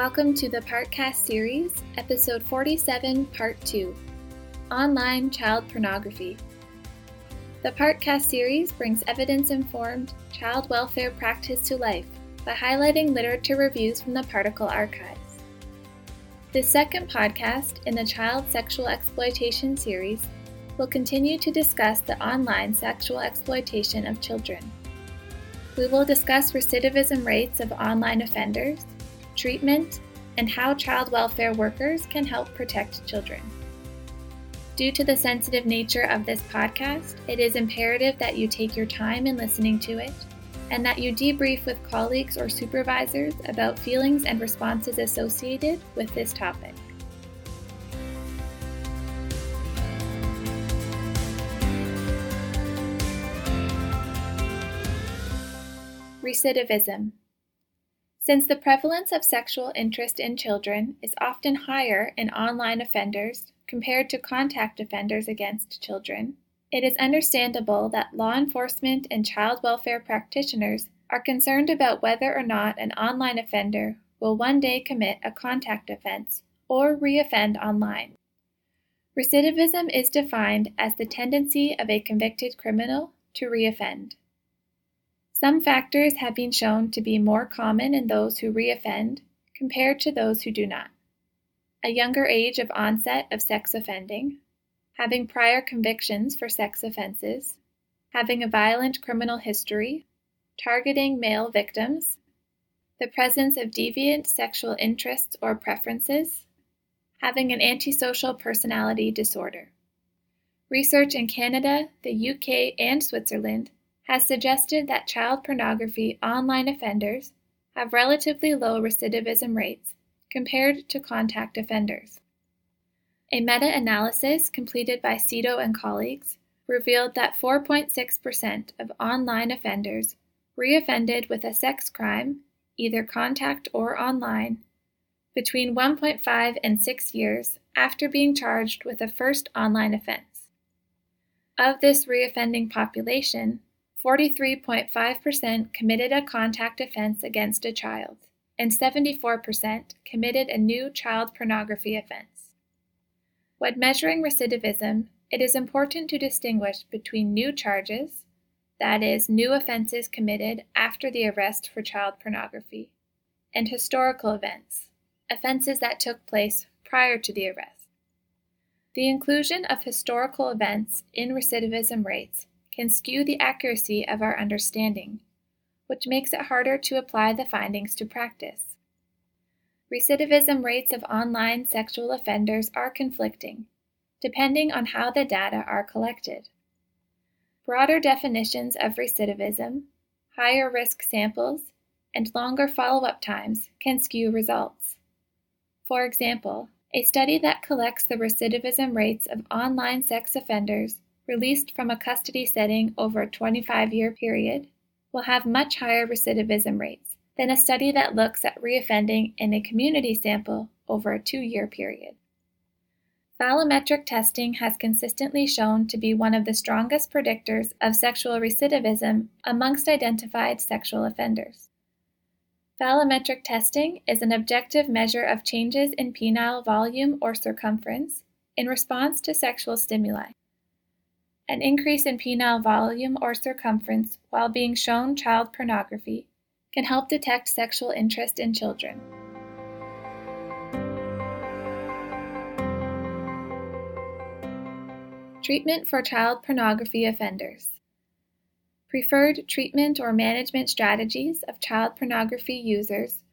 Welcome to the Partcast series, episode 47, part 2 Online Child Pornography. The Partcast series brings evidence informed child welfare practice to life by highlighting literature reviews from the Particle Archives. This second podcast in the Child Sexual Exploitation series will continue to discuss the online sexual exploitation of children. We will discuss recidivism rates of online offenders, treatment, and how child welfare workers can help protect children. Due to the sensitive nature of this podcast, it is imperative that you take your time in listening to it and that you debrief with colleagues or supervisors about feelings and responses associated with this topic. Recidivism. Since the prevalence of sexual interest in children is often higher in online offenders compared to contact offenders against children, it is understandable that law enforcement and child welfare practitioners are concerned about whether or not an online offender will one day commit a contact offense or reoffend online. Recidivism is defined as the tendency of a convicted criminal to reoffend. Some factors have been shown to be more common in those who reoffend compared to those who do not. A younger age of onset of sex offending, having prior convictions for sex offenses, having a violent criminal history, targeting male victims, the presence of deviant sexual interests or preferences, having an antisocial personality disorder. Research in Canada, the UK, and Switzerland has suggested that child pornography online offenders have relatively low recidivism rates compared to contact offenders. A meta analysis completed by Seto and colleagues revealed that 4.6% of online offenders reoffended with a sex crime, either contact or online, between 1.5 and 6 years after being charged with a first online offense. Of this reoffending population, 43.5% committed a contact offense against a child, and 74% committed a new child pornography offense. When measuring recidivism, it is important to distinguish between new charges, that is, new offenses committed after the arrest for child pornography, and historical events, offenses that took place prior to the arrest. The inclusion of historical events in recidivism rates can skew the accuracy of our understanding, which makes it harder to apply the findings to practice. Recidivism rates of online sexual offenders are conflicting, depending on how the data are collected. Broader definitions of recidivism, higher risk samples, and longer follow up times can skew results. For example, a study that collects the recidivism rates of online sex offenders released from a custody setting over a 25 year period will have much higher recidivism rates than a study that looks at reoffending in a community sample over a two year period. Volumetric testing has consistently shown to be one of the strongest predictors of sexual recidivism amongst identified sexual offenders. Volumetric testing is an objective measure of changes in penile volume or circumference in response to sexual stimuli. An increase in penile volume or circumference while being shown child pornography can help detect sexual interest in children. Treatment for child pornography offenders. Preferred treatment or management strategies of child pornography users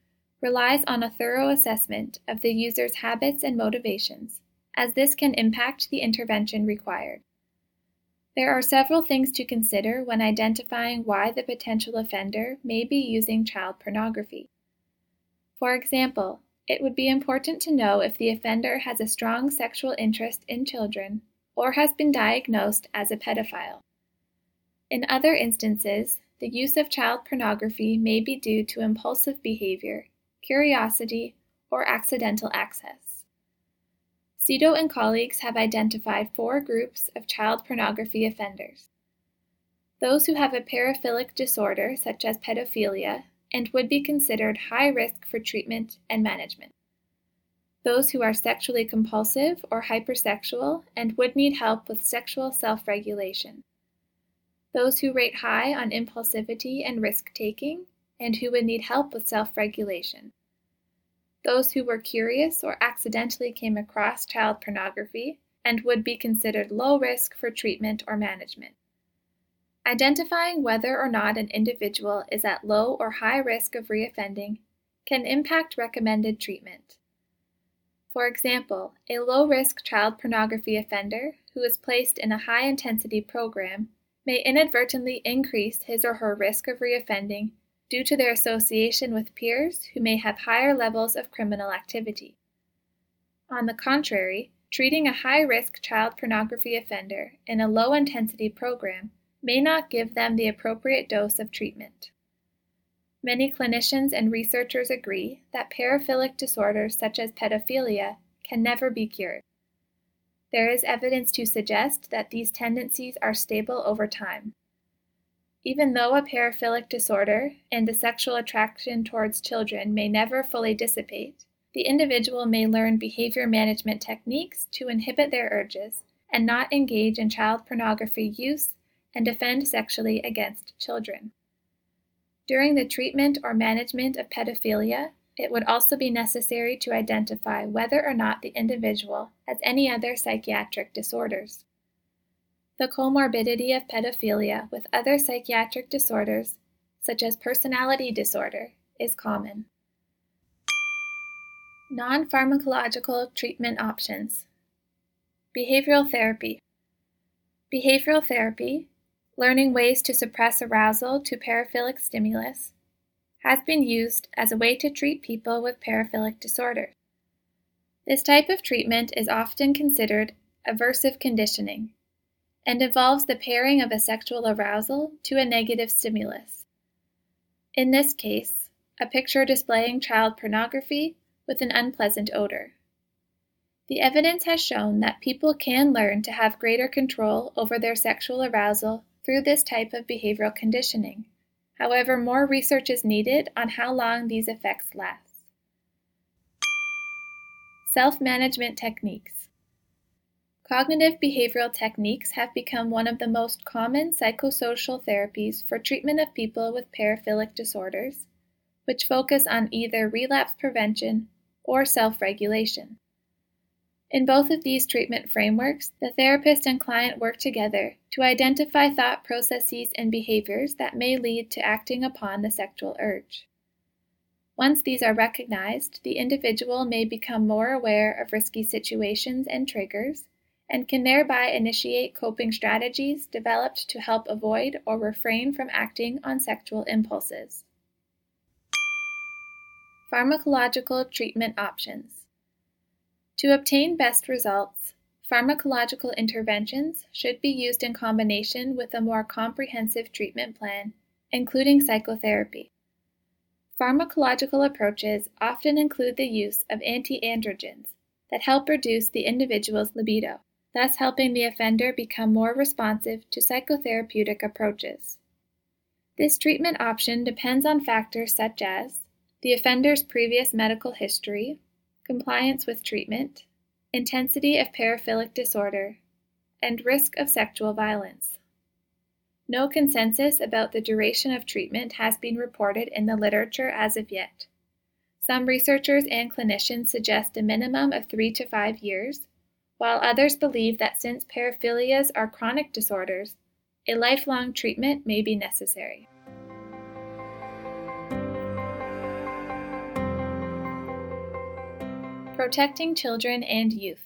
relies on a thorough assessment of the user's habits and motivations, as this can impact the intervention required. There are several things to consider when identifying why the potential offender may be using child pornography. For example, it would be important to know if the offender has a strong sexual interest in children or has been diagnosed as a pedophile. In other instances, the use of child pornography may be due to impulsive behavior, curiosity, or accidental access. Seto and colleagues have identified four groups of child pornography offenders those who have a paraphilic disorder, such as pedophilia, and would be considered high risk for treatment and management. Those who are sexually compulsive or hypersexual and would need help with sexual self regulation. Those who rate high on impulsivity and risk taking and who would need help with self regulation. Those who were curious or accidentally came across child pornography and would be considered low risk for treatment or management. Identifying whether or not an individual is at low or high risk of reoffending can impact recommended treatment. For example, a low risk child pornography offender who is placed in a high intensity program may inadvertently increase his or her risk of reoffending due to their association with peers who may have higher levels of criminal activity. On the contrary, treating a high risk child pornography offender in a low intensity program may not give them the appropriate dose of treatment. Many clinicians and researchers agree that paraphilic disorders such as pedophilia can never be cured. There is evidence to suggest that these tendencies are stable over time. Even though a paraphilic disorder and a sexual attraction towards children may never fully dissipate, the individual may learn behavior management techniques to inhibit their urges and not engage in child pornography use and defend sexually against children. During the treatment or management of pedophilia, it would also be necessary to identify whether or not the individual has any other psychiatric disorders. The comorbidity of pedophilia with other psychiatric disorders, such as personality disorder, is common. Non pharmacological treatment options. Behavioral therapy. Behavioral therapy, learning ways to suppress arousal to paraphilic stimulus, has been used as a way to treat people with paraphilic disorders. This type of treatment is often considered aversive conditioning and involves the pairing of a sexual arousal to a negative stimulus. In this case, a picture displaying child pornography with an unpleasant odor. The evidence has shown that people can learn to have greater control over their sexual arousal through this type of behavioral conditioning. However, more research is needed on how long these effects last. Self management techniques. Cognitive behavioral techniques have become one of the most common psychosocial therapies for treatment of people with paraphilic disorders, which focus on either relapse prevention or self regulation. In both of these treatment frameworks, the therapist and client work together to identify thought processes and behaviors that may lead to acting upon the sexual urge. Once these are recognized, the individual may become more aware of risky situations and triggers, and can thereby initiate coping strategies developed to help avoid or refrain from acting on sexual impulses. Pharmacological treatment options. To obtain best results, pharmacological interventions should be used in combination with a more comprehensive treatment plan, including psychotherapy. Pharmacological approaches often include the use of anti-androgens that help reduce the individual's libido, thus helping the offender become more responsive to psychotherapeutic approaches. This treatment option depends on factors such as the offender's previous medical history, compliance with treatment, intensity of paraphilic disorder, and risk of sexual violence. No consensus about the duration of treatment has been reported in the literature as of yet. Some researchers and clinicians suggest a minimum of three to five years, while others believe that since paraphilias are chronic disorders, a lifelong treatment may be necessary. Protecting children and youth.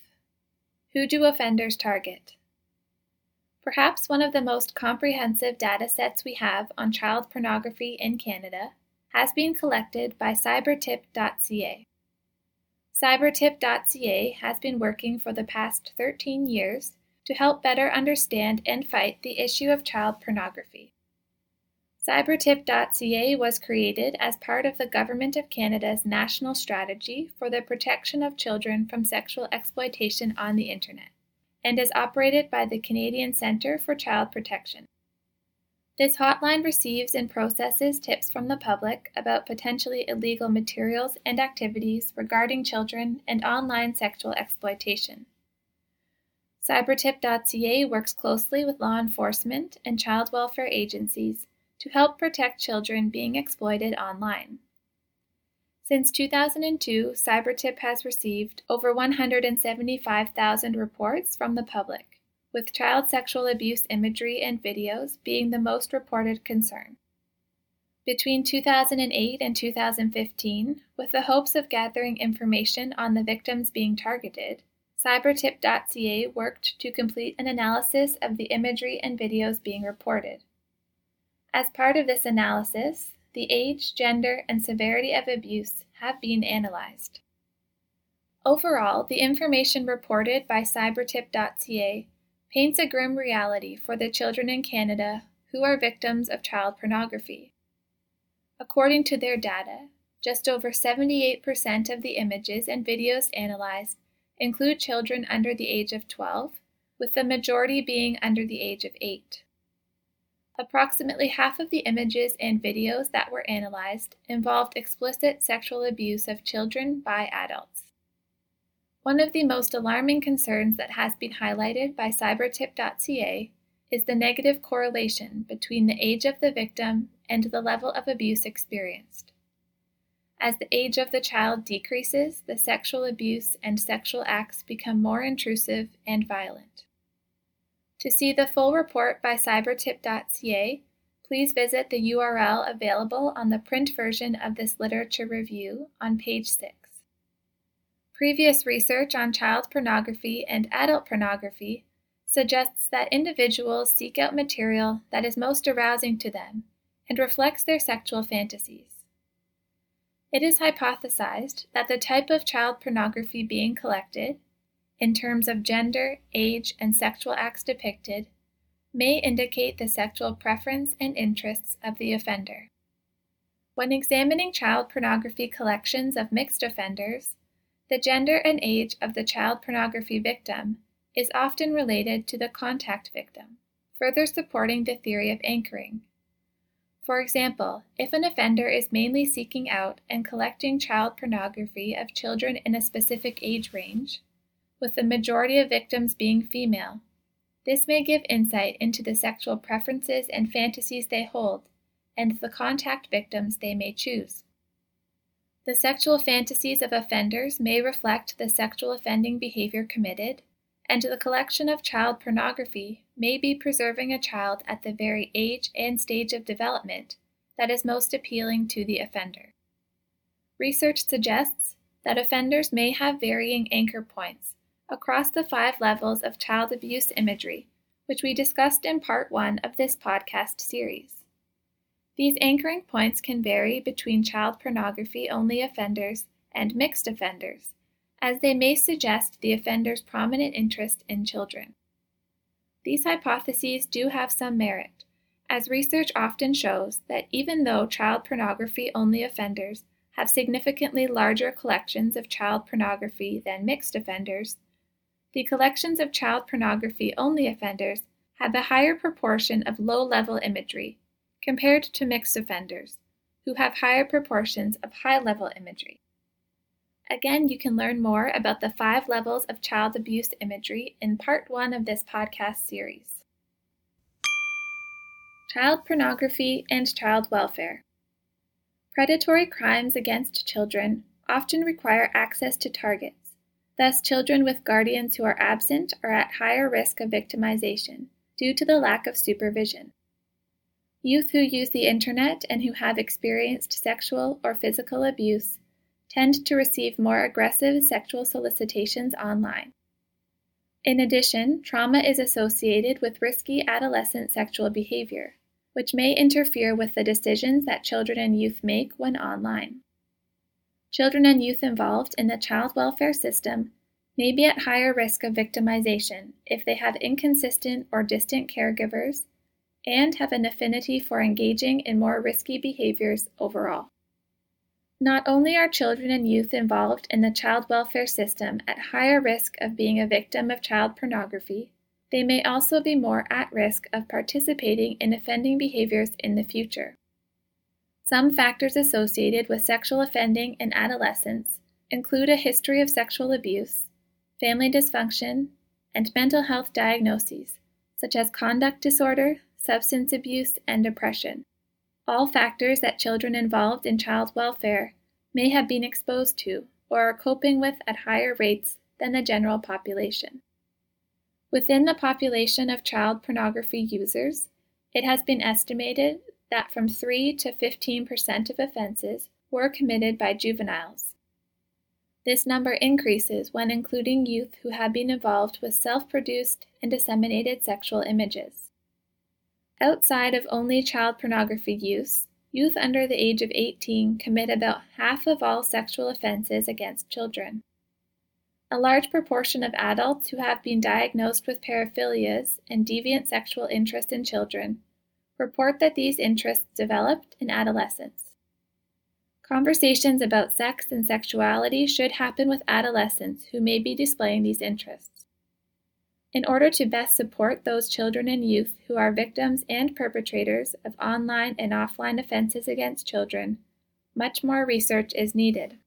Who do offenders target? Perhaps one of the most comprehensive data sets we have on child pornography in Canada has been collected by cybertip.ca. Cybertip.ca has been working for the past 13 years to help better understand and fight the issue of child pornography. Cybertip.ca was created as part of the Government of Canada's national strategy for the protection of children from sexual exploitation on the Internet and is operated by the Canadian Centre for Child Protection. This hotline receives and processes tips from the public about potentially illegal materials and activities regarding children and online sexual exploitation. Cybertip.ca works closely with law enforcement and child welfare agencies to help protect children being exploited online. Since 2002, Cybertip has received over 175,000 reports from the public with child sexual abuse imagery and videos being the most reported concern. Between 2008 and 2015, with the hopes of gathering information on the victims being targeted, Cybertip.ca worked to complete an analysis of the imagery and videos being reported. As part of this analysis, the age, gender, and severity of abuse have been analyzed. Overall, the information reported by Cybertip.ca paints a grim reality for the children in Canada who are victims of child pornography. According to their data, just over 78% of the images and videos analyzed include children under the age of 12, with the majority being under the age of 8. Approximately half of the images and videos that were analyzed involved explicit sexual abuse of children by adults. One of the most alarming concerns that has been highlighted by cybertip.ca is the negative correlation between the age of the victim and the level of abuse experienced. As the age of the child decreases, the sexual abuse and sexual acts become more intrusive and violent. To see the full report by cybertip.ca, please visit the URL available on the print version of this literature review on page 6. Previous research on child pornography and adult pornography suggests that individuals seek out material that is most arousing to them and reflects their sexual fantasies. It is hypothesized that the type of child pornography being collected, in terms of gender, age, and sexual acts depicted, may indicate the sexual preference and interests of the offender. When examining child pornography collections of mixed offenders, the gender and age of the child pornography victim is often related to the contact victim, further supporting the theory of anchoring. For example, if an offender is mainly seeking out and collecting child pornography of children in a specific age range, with the majority of victims being female, this may give insight into the sexual preferences and fantasies they hold and the contact victims they may choose. The sexual fantasies of offenders may reflect the sexual offending behavior committed, and the collection of child pornography may be preserving a child at the very age and stage of development that is most appealing to the offender. Research suggests that offenders may have varying anchor points across the five levels of child abuse imagery, which we discussed in part one of this podcast series. These anchoring points can vary between child pornography only offenders and mixed offenders, as they may suggest the offender's prominent interest in children. These hypotheses do have some merit, as research often shows that even though child pornography only offenders have significantly larger collections of child pornography than mixed offenders, the collections of child pornography only offenders have a higher proportion of low level imagery compared to mixed offenders, who have higher proportions of high level imagery. Again, you can learn more about the five levels of child abuse imagery in part one of this podcast series. Child pornography and child welfare. Predatory crimes against children often require access to targets. Thus, children with guardians who are absent are at higher risk of victimization due to the lack of supervision. Youth who use the internet and who have experienced sexual or physical abuse tend to receive more aggressive sexual solicitations online. In addition, trauma is associated with risky adolescent sexual behavior, which may interfere with the decisions that children and youth make when online. Children and youth involved in the child welfare system may be at higher risk of victimization if they have inconsistent or distant caregivers and have an affinity for engaging in more risky behaviors overall. Not only are children and youth involved in the child welfare system at higher risk of being a victim of child pornography, they may also be more at risk of participating in offending behaviors in the future. Some factors associated with sexual offending in adolescence include a history of sexual abuse, family dysfunction, and mental health diagnoses, such as conduct disorder, substance abuse, and depression. All factors that children involved in child welfare may have been exposed to or are coping with at higher rates than the general population. Within the population of child pornography users, it has been estimated that from 3 to 15 percent of offenses were committed by juveniles. This number increases when including youth who have been involved with self produced and disseminated sexual images. Outside of only child pornography use, youth under the age of 18 commit about half of all sexual offenses against children. A large proportion of adults who have been diagnosed with paraphilias and deviant sexual interest in children report that these interests developed in adolescence. Conversations about sex and sexuality should happen with adolescents who may be displaying these interests. In order to best support those children and youth who are victims and perpetrators of online and offline offenses against children, much more research is needed.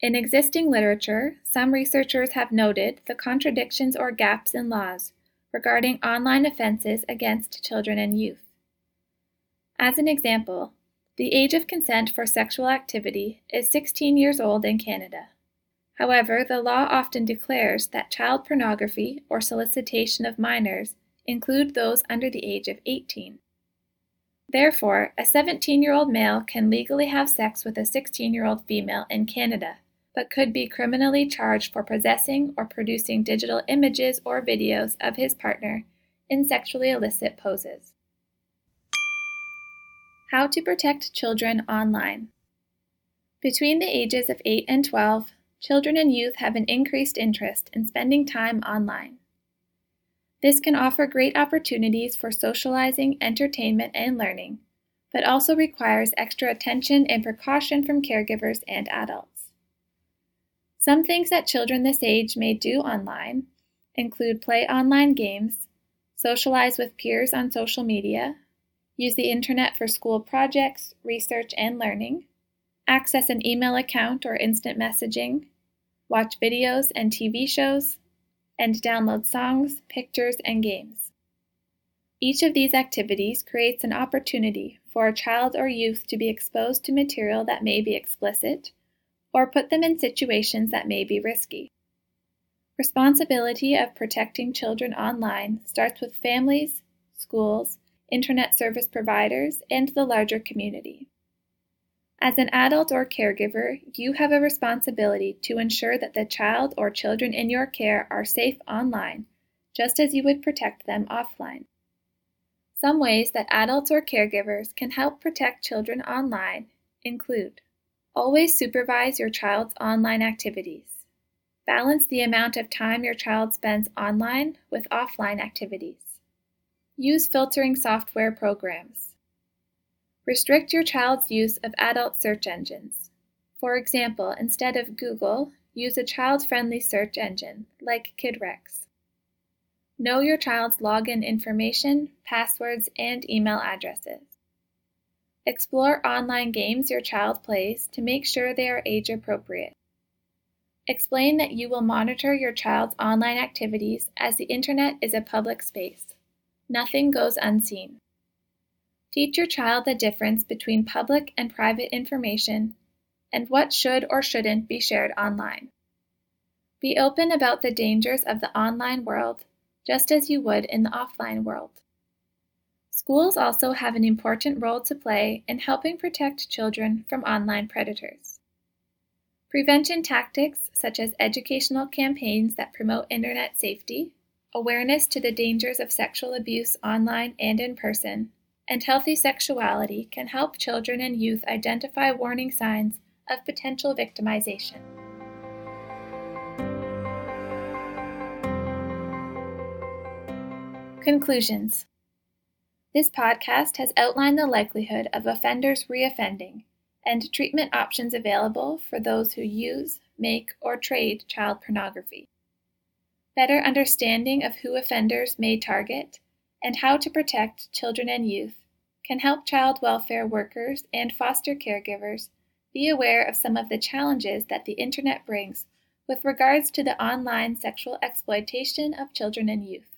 In existing literature, some researchers have noted the contradictions or gaps in laws regarding online offenses against children and youth. As an example, the age of consent for sexual activity is 16 years old in Canada. However, the law often declares that child pornography or solicitation of minors include those under the age of 18. Therefore, a 17 year old male can legally have sex with a 16 year old female in Canada, but could be criminally charged for possessing or producing digital images or videos of his partner in sexually illicit poses. How to protect children online. Between the ages of 8 and 12, children and youth have an increased interest in spending time online. This can offer great opportunities for socializing, entertainment, and learning, but also requires extra attention and precaution from caregivers and adults. Some things that children this age may do online include play online games, socialize with peers on social media, use the internet for school projects, research, and learning, access an email account or instant messaging, watch videos and TV shows, and download songs, pictures, and games. Each of these activities creates an opportunity for a child or youth to be exposed to material that may be explicit or put them in situations that may be risky. Responsibility of protecting children online starts with families, schools, internet service providers, and the larger community. As an adult or caregiver, you have a responsibility to ensure that the child or children in your care are safe online, just as you would protect them offline. Some ways that adults or caregivers can help protect children online include always supervise your child's online activities. Balance the amount of time your child spends online with offline activities. Use filtering software programs. Restrict your child's use of adult search engines. For example, instead of Google, use a child friendly search engine like KidRex. Know your child's login information, passwords, and email addresses. Explore online games your child plays to make sure they are age appropriate. Explain that you will monitor your child's online activities as the internet is a public space. Nothing goes unseen. Teach your child the difference between public and private information and what should or shouldn't be shared online. Be open about the dangers of the online world, just as you would in the offline world. Schools also have an important role to play in helping protect children from online predators. Prevention tactics such as educational campaigns that promote internet safety, awareness to the dangers of sexual abuse online and in person, and healthy sexuality can help children and youth identify warning signs of potential victimization. Conclusions This podcast has outlined the likelihood of offenders reoffending and treatment options available for those who use, make, or trade child pornography. better understanding of who offenders may target, and how to protect children and youth can help child welfare workers and foster caregivers be aware of some of the challenges that the Internet brings with regards to the online sexual exploitation of children and youth.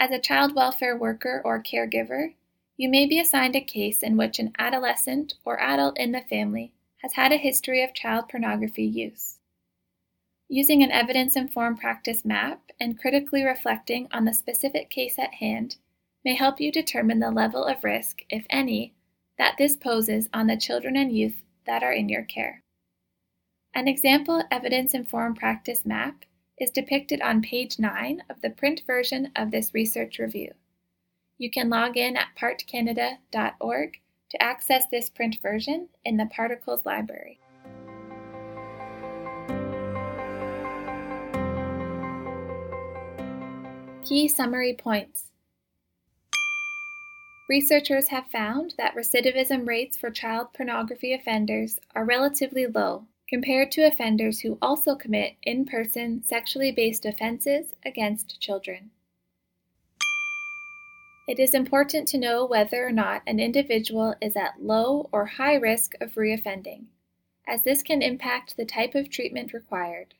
As a child welfare worker or caregiver, you may be assigned a case in which an adolescent or adult in the family has had a history of child pornography use. Using an evidence informed practice map and critically reflecting on the specific case at hand may help you determine the level of risk, if any, that this poses on the children and youth that are in your care. An example evidence informed practice map is depicted on page 9 of the print version of this research review. You can log in at partcanada.org to access this print version in the Particles Library. Key summary points. Researchers have found that recidivism rates for child pornography offenders are relatively low compared to offenders who also commit in person sexually based offenses against children. It is important to know whether or not an individual is at low or high risk of reoffending, as this can impact the type of treatment required.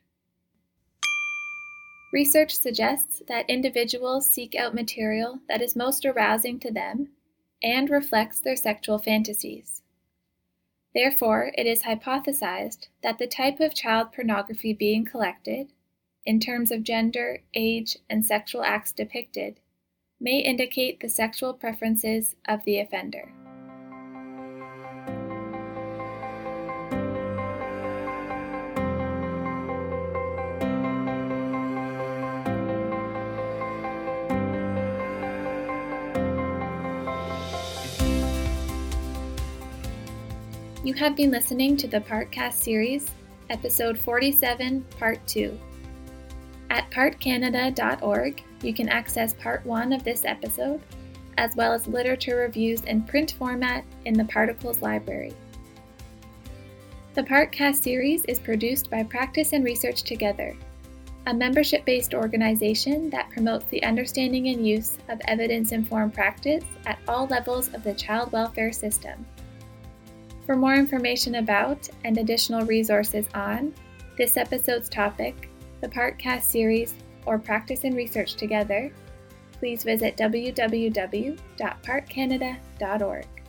Research suggests that individuals seek out material that is most arousing to them and reflects their sexual fantasies. Therefore, it is hypothesized that the type of child pornography being collected, in terms of gender, age, and sexual acts depicted, may indicate the sexual preferences of the offender. You have been listening to the Partcast series, episode 47, part 2. At partcanada.org, you can access part 1 of this episode, as well as literature reviews in print format in the Particles Library. The Partcast series is produced by Practice and Research Together, a membership based organization that promotes the understanding and use of evidence informed practice at all levels of the child welfare system. For more information about and additional resources on this episode's topic, the Partcast series, or Practice and Research Together, please visit www.partcanada.org.